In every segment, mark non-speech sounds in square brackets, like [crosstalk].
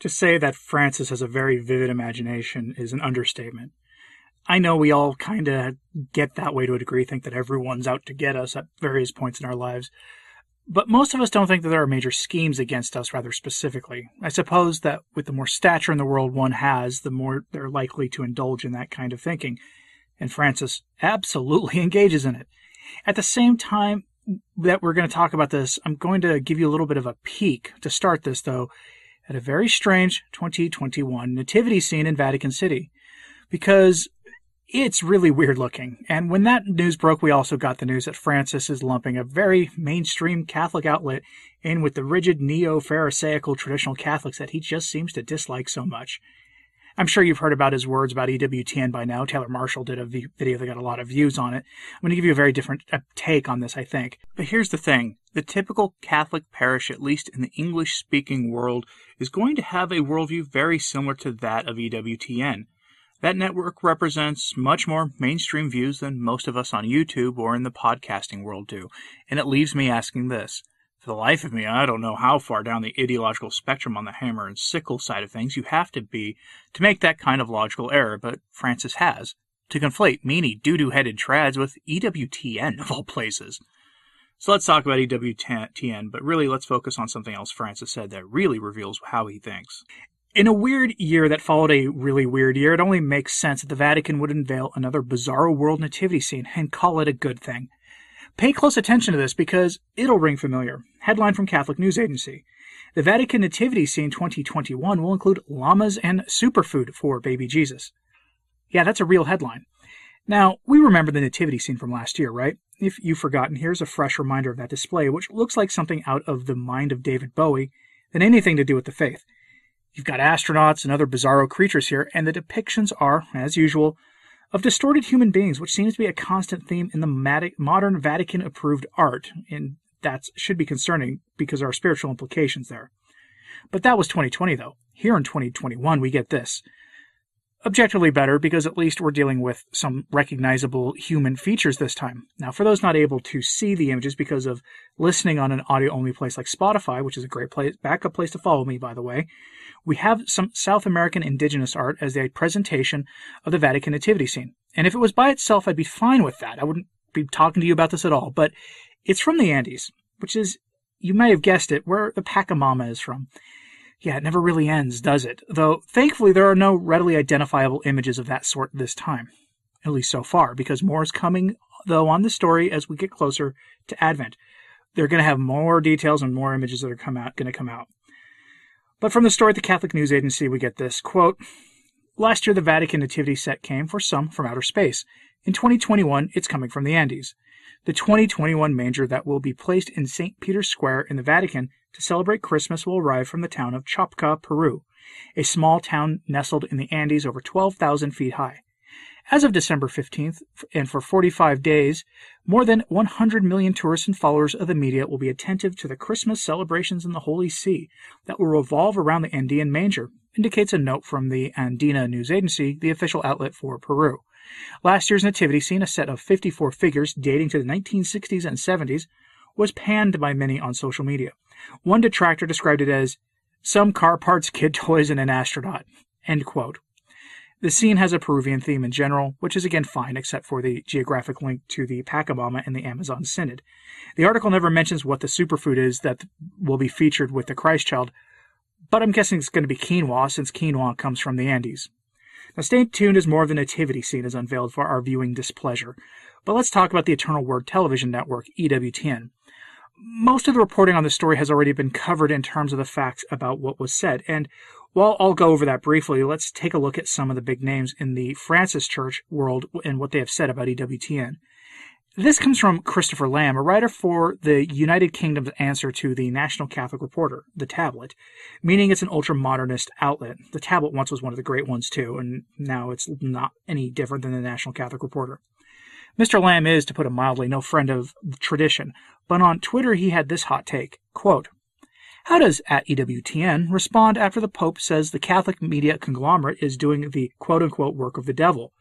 To say that Francis has a very vivid imagination is an understatement. I know we all kind of get that way to a degree, think that everyone's out to get us at various points in our lives. But most of us don't think that there are major schemes against us rather specifically. I suppose that with the more stature in the world one has, the more they're likely to indulge in that kind of thinking. And Francis absolutely [laughs] engages in it. At the same time that we're going to talk about this, I'm going to give you a little bit of a peek to start this, though, at a very strange 2021 nativity scene in Vatican City. Because it's really weird looking. And when that news broke, we also got the news that Francis is lumping a very mainstream Catholic outlet in with the rigid neo Pharisaical traditional Catholics that he just seems to dislike so much. I'm sure you've heard about his words about EWTN by now. Taylor Marshall did a video that got a lot of views on it. I'm going to give you a very different uh, take on this, I think. But here's the thing the typical Catholic parish, at least in the English speaking world, is going to have a worldview very similar to that of EWTN. That network represents much more mainstream views than most of us on YouTube or in the podcasting world do, and it leaves me asking this. For the life of me, I don't know how far down the ideological spectrum on the hammer and sickle side of things you have to be to make that kind of logical error, but Francis has. To conflate meanie doo-doo headed trads with EWTN, of all places. So let's talk about EWTN, but really let's focus on something else Francis said that really reveals how he thinks. In a weird year that followed a really weird year, it only makes sense that the Vatican would unveil another bizarro world nativity scene and call it a good thing. Pay close attention to this because it'll ring familiar. Headline from Catholic News Agency. The Vatican Nativity Scene 2021 will include llamas and superfood for baby Jesus. Yeah, that's a real headline. Now, we remember the nativity scene from last year, right? If you've forgotten, here's a fresh reminder of that display, which looks like something out of the mind of David Bowie than anything to do with the faith. You've got astronauts and other bizarro creatures here, and the depictions are, as usual, of distorted human beings, which seems to be a constant theme in the modern Vatican approved art, and that should be concerning because there are spiritual implications there. But that was 2020, though. Here in 2021, we get this objectively better because at least we're dealing with some recognizable human features this time. Now, for those not able to see the images because of listening on an audio only place like Spotify, which is a great place, backup place to follow me, by the way, we have some South American indigenous art as a presentation of the Vatican nativity scene. And if it was by itself, I'd be fine with that. I wouldn't be talking to you about this at all, but it's from the Andes, which is, you may have guessed it, where the Pachamama is from. Yeah, it never really ends, does it? Though, thankfully, there are no readily identifiable images of that sort this time. At least so far, because more is coming, though, on the story as we get closer to Advent. They're going to have more details and more images that are come out, going to come out. But from the story at the Catholic News Agency, we get this quote Last year, the Vatican Nativity set came for some from outer space. In 2021, it's coming from the Andes. The 2021 manger that will be placed in St. Peter's Square in the Vatican to celebrate Christmas will arrive from the town of Chopcca, Peru, a small town nestled in the Andes over 12,000 feet high. As of December 15th, and for 45 days, more than 100 million tourists and followers of the media will be attentive to the Christmas celebrations in the Holy See that will revolve around the Andean manger, indicates a note from the Andina News Agency, the official outlet for Peru. Last year's nativity scene, a set of 54 figures dating to the 1960s and 70s, was panned by many on social media. One detractor described it as some car parts, kid toys, and an astronaut. End quote. The scene has a Peruvian theme in general, which is again fine except for the geographic link to the Pachamama and the Amazon Synod. The article never mentions what the superfood is that will be featured with the Christ child, but I'm guessing it's going to be quinoa since quinoa comes from the Andes. Now, stay tuned as more of the nativity scene is unveiled for our viewing displeasure. But let's talk about the Eternal Word Television Network, EWTN. Most of the reporting on this story has already been covered in terms of the facts about what was said, and while I'll go over that briefly, let's take a look at some of the big names in the Francis Church world and what they have said about EWTN. This comes from Christopher Lamb, a writer for the United Kingdom's answer to the National Catholic Reporter, The Tablet, meaning it's an ultra modernist outlet. The Tablet once was one of the great ones too, and now it's not any different than the National Catholic Reporter. Mr. Lamb is, to put it mildly, no friend of tradition, but on Twitter he had this hot take, quote, how does at EWTN respond after the Pope says the Catholic media conglomerate is doing the quote unquote work of the devil?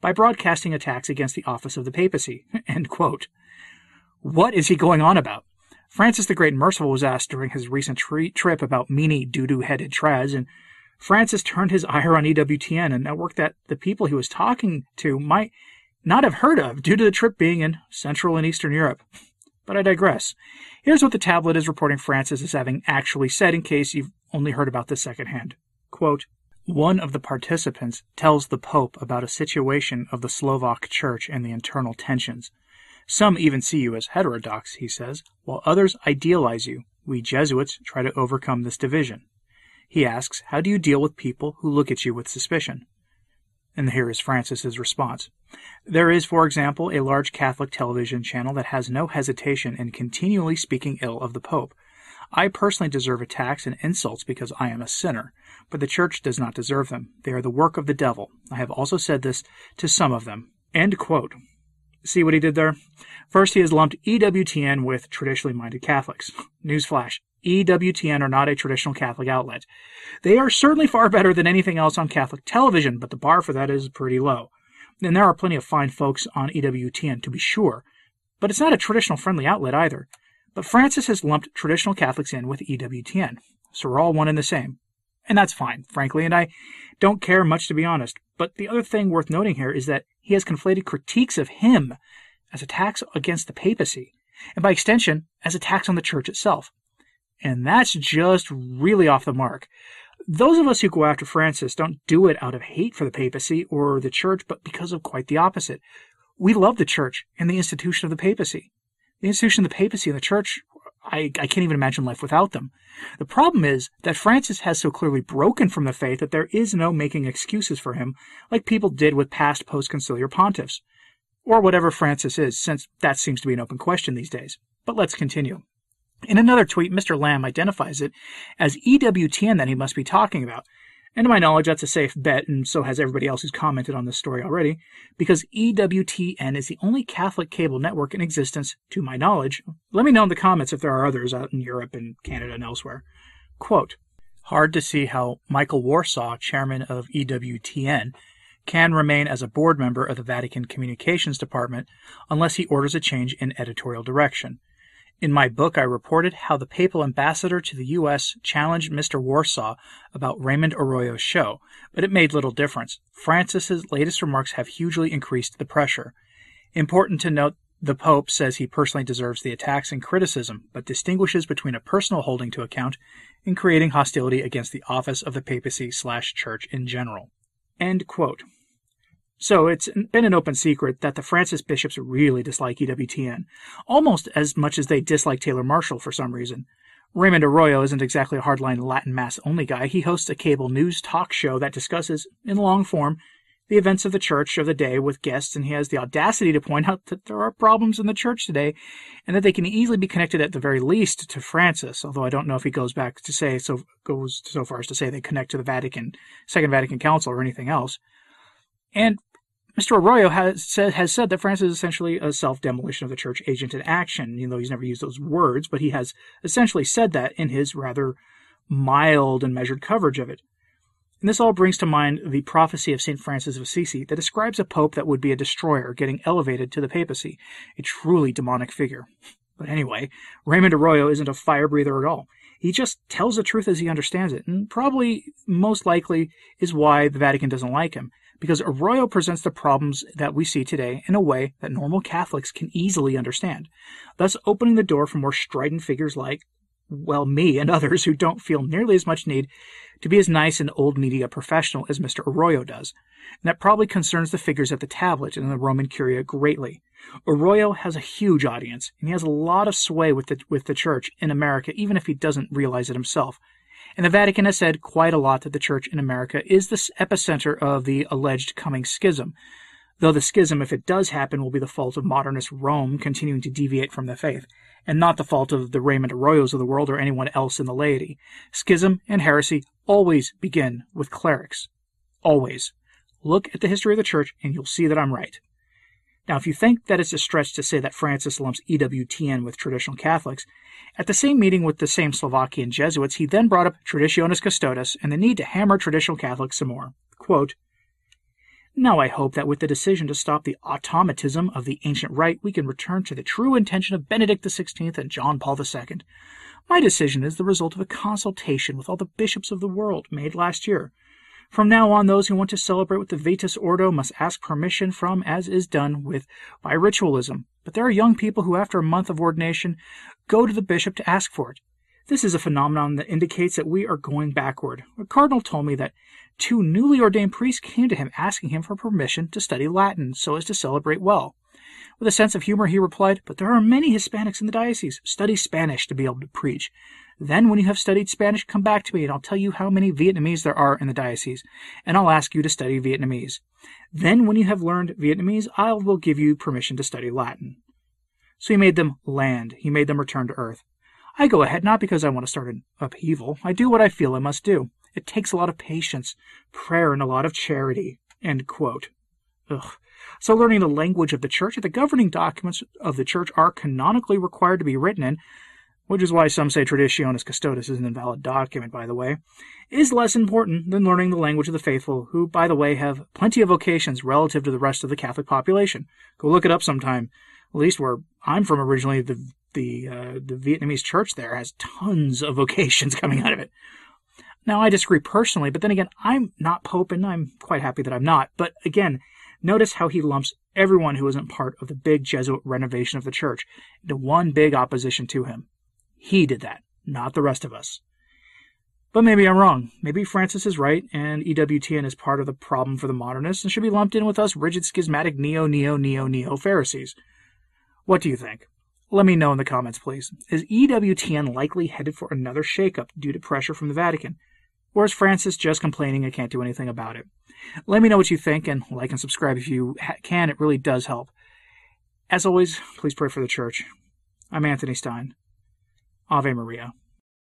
By broadcasting attacks against the office of the papacy. [laughs] What is he going on about? Francis the Great and Merciful was asked during his recent tri- trip about meanie doo-doo headed trads, and Francis turned his ire on EWTN, a network that the people he was talking to might not have heard of due to the trip being in Central and Eastern Europe. But I digress. Here's what the tablet is reporting Francis as having actually said in case you've only heard about this secondhand. Quote, one of the participants tells the Pope about a situation of the Slovak Church and the internal tensions. Some even see you as heterodox, he says, while others idealize you. We Jesuits try to overcome this division. He asks, How do you deal with people who look at you with suspicion? And here is Francis's response. There is, for example, a large Catholic television channel that has no hesitation in continually speaking ill of the Pope. I personally deserve attacks and insults because I am a sinner, but the Church does not deserve them. They are the work of the devil. I have also said this to some of them. End quote. See what he did there? First, he has lumped EWTN with traditionally minded Catholics. [laughs] Newsflash EWTN are not a traditional Catholic outlet. They are certainly far better than anything else on Catholic television, but the bar for that is pretty low. And there are plenty of fine folks on EWTN, to be sure, but it's not a traditional friendly outlet either. But Francis has lumped traditional Catholics in with EWTN, so we're all one and the same. And that's fine, frankly, and I don't care much to be honest. But the other thing worth noting here is that he has conflated critiques of him as attacks against the papacy, and by extension, as attacks on the church itself. And that's just really off the mark. Those of us who go after Francis don't do it out of hate for the papacy or the church, but because of quite the opposite. We love the church and the institution of the papacy. The institution of the papacy and the church, I, I can't even imagine life without them. The problem is that Francis has so clearly broken from the faith that there is no making excuses for him, like people did with past post-conciliar pontiffs. Or whatever Francis is, since that seems to be an open question these days. But let's continue. In another tweet, Mr. Lamb identifies it as EWTN that he must be talking about. And to my knowledge, that's a safe bet, and so has everybody else who's commented on this story already, because EWTN is the only Catholic cable network in existence, to my knowledge. Let me know in the comments if there are others out in Europe and Canada and elsewhere. Quote, Hard to see how Michael Warsaw, chairman of EWTN, can remain as a board member of the Vatican Communications Department unless he orders a change in editorial direction. In my book, I reported how the papal ambassador to the U.S. challenged Mr. Warsaw about Raymond Arroyo's show, but it made little difference. Francis's latest remarks have hugely increased the pressure. Important to note, the Pope says he personally deserves the attacks and criticism, but distinguishes between a personal holding to account and creating hostility against the office of the papacy slash church in general. End quote. So it's been an open secret that the Francis bishops really dislike EWTN, almost as much as they dislike Taylor Marshall for some reason. Raymond Arroyo isn't exactly a hardline Latin Mass only guy. He hosts a cable news talk show that discusses, in long form, the events of the church of the day with guests, and he has the audacity to point out that there are problems in the church today, and that they can easily be connected at the very least to Francis. Although I don't know if he goes back to say so goes so far as to say they connect to the Vatican, Second Vatican Council, or anything else. And Mr. Arroyo has said, has said that France is essentially a self demolition of the church agent in action, even though he's never used those words, but he has essentially said that in his rather mild and measured coverage of it. And this all brings to mind the prophecy of St. Francis of Assisi that describes a pope that would be a destroyer getting elevated to the papacy, a truly demonic figure. But anyway, Raymond Arroyo isn't a fire breather at all. He just tells the truth as he understands it, and probably most likely is why the Vatican doesn't like him because Arroyo presents the problems that we see today in a way that normal Catholics can easily understand, thus opening the door for more strident figures like, well, me and others who don't feel nearly as much need to be as nice and old media professional as Mr. Arroyo does. And that probably concerns the figures at the tablet and the Roman Curia greatly. Arroyo has a huge audience, and he has a lot of sway with the, with the church in America, even if he doesn't realize it himself. And the Vatican has said quite a lot that the Church in America is the epicenter of the alleged coming schism, though the schism, if it does happen, will be the fault of modernist Rome continuing to deviate from the faith, and not the fault of the Raymond Arroyos of the world or anyone else in the laity. Schism and heresy always begin with clerics. Always. Look at the history of the Church, and you'll see that I'm right. Now, if you think that it's a stretch to say that Francis lumps EWTN with traditional Catholics, at the same meeting with the same Slovakian Jesuits, he then brought up Traditionis Custodes and the need to hammer traditional Catholics some more. Quote, Now I hope that with the decision to stop the automatism of the ancient rite, we can return to the true intention of Benedict XVI and John Paul II. My decision is the result of a consultation with all the bishops of the world made last year. From now on, those who want to celebrate with the Vetus Ordo must ask permission from, as is done with bi-ritualism. But there are young people who, after a month of ordination, go to the bishop to ask for it. This is a phenomenon that indicates that we are going backward. A cardinal told me that two newly ordained priests came to him asking him for permission to study Latin so as to celebrate well. With a sense of humor, he replied, But there are many Hispanics in the diocese. Study Spanish to be able to preach. Then, when you have studied Spanish, come back to me and I'll tell you how many Vietnamese there are in the diocese, and I'll ask you to study Vietnamese. Then, when you have learned Vietnamese, I will give you permission to study Latin. So he made them land. He made them return to earth. I go ahead not because I want to start an upheaval. I do what I feel I must do. It takes a lot of patience, prayer, and a lot of charity. End quote. Ugh. So learning the language of the church, the governing documents of the church are canonically required to be written in, which is why some say Traditionis Custodes is an invalid document, by the way, is less important than learning the language of the faithful, who, by the way, have plenty of vocations relative to the rest of the Catholic population. Go look it up sometime. At least where I'm from originally, the the uh, the Vietnamese church there has tons of vocations [laughs] coming out of it. Now, I disagree personally, but then again, I'm not Pope, and I'm quite happy that I'm not. But again, notice how he lumps everyone who isn't part of the big Jesuit renovation of the church into one big opposition to him. He did that, not the rest of us. But maybe I'm wrong. Maybe Francis is right, and EWTN is part of the problem for the modernists and should be lumped in with us rigid schismatic neo neo neo neo Pharisees. What do you think? Let me know in the comments, please. Is EWTN likely headed for another shakeup due to pressure from the Vatican? Or is Francis just complaining and can't do anything about it? Let me know what you think and like and subscribe if you can. It really does help. As always, please pray for the church. I'm Anthony Stine. Ave Maria.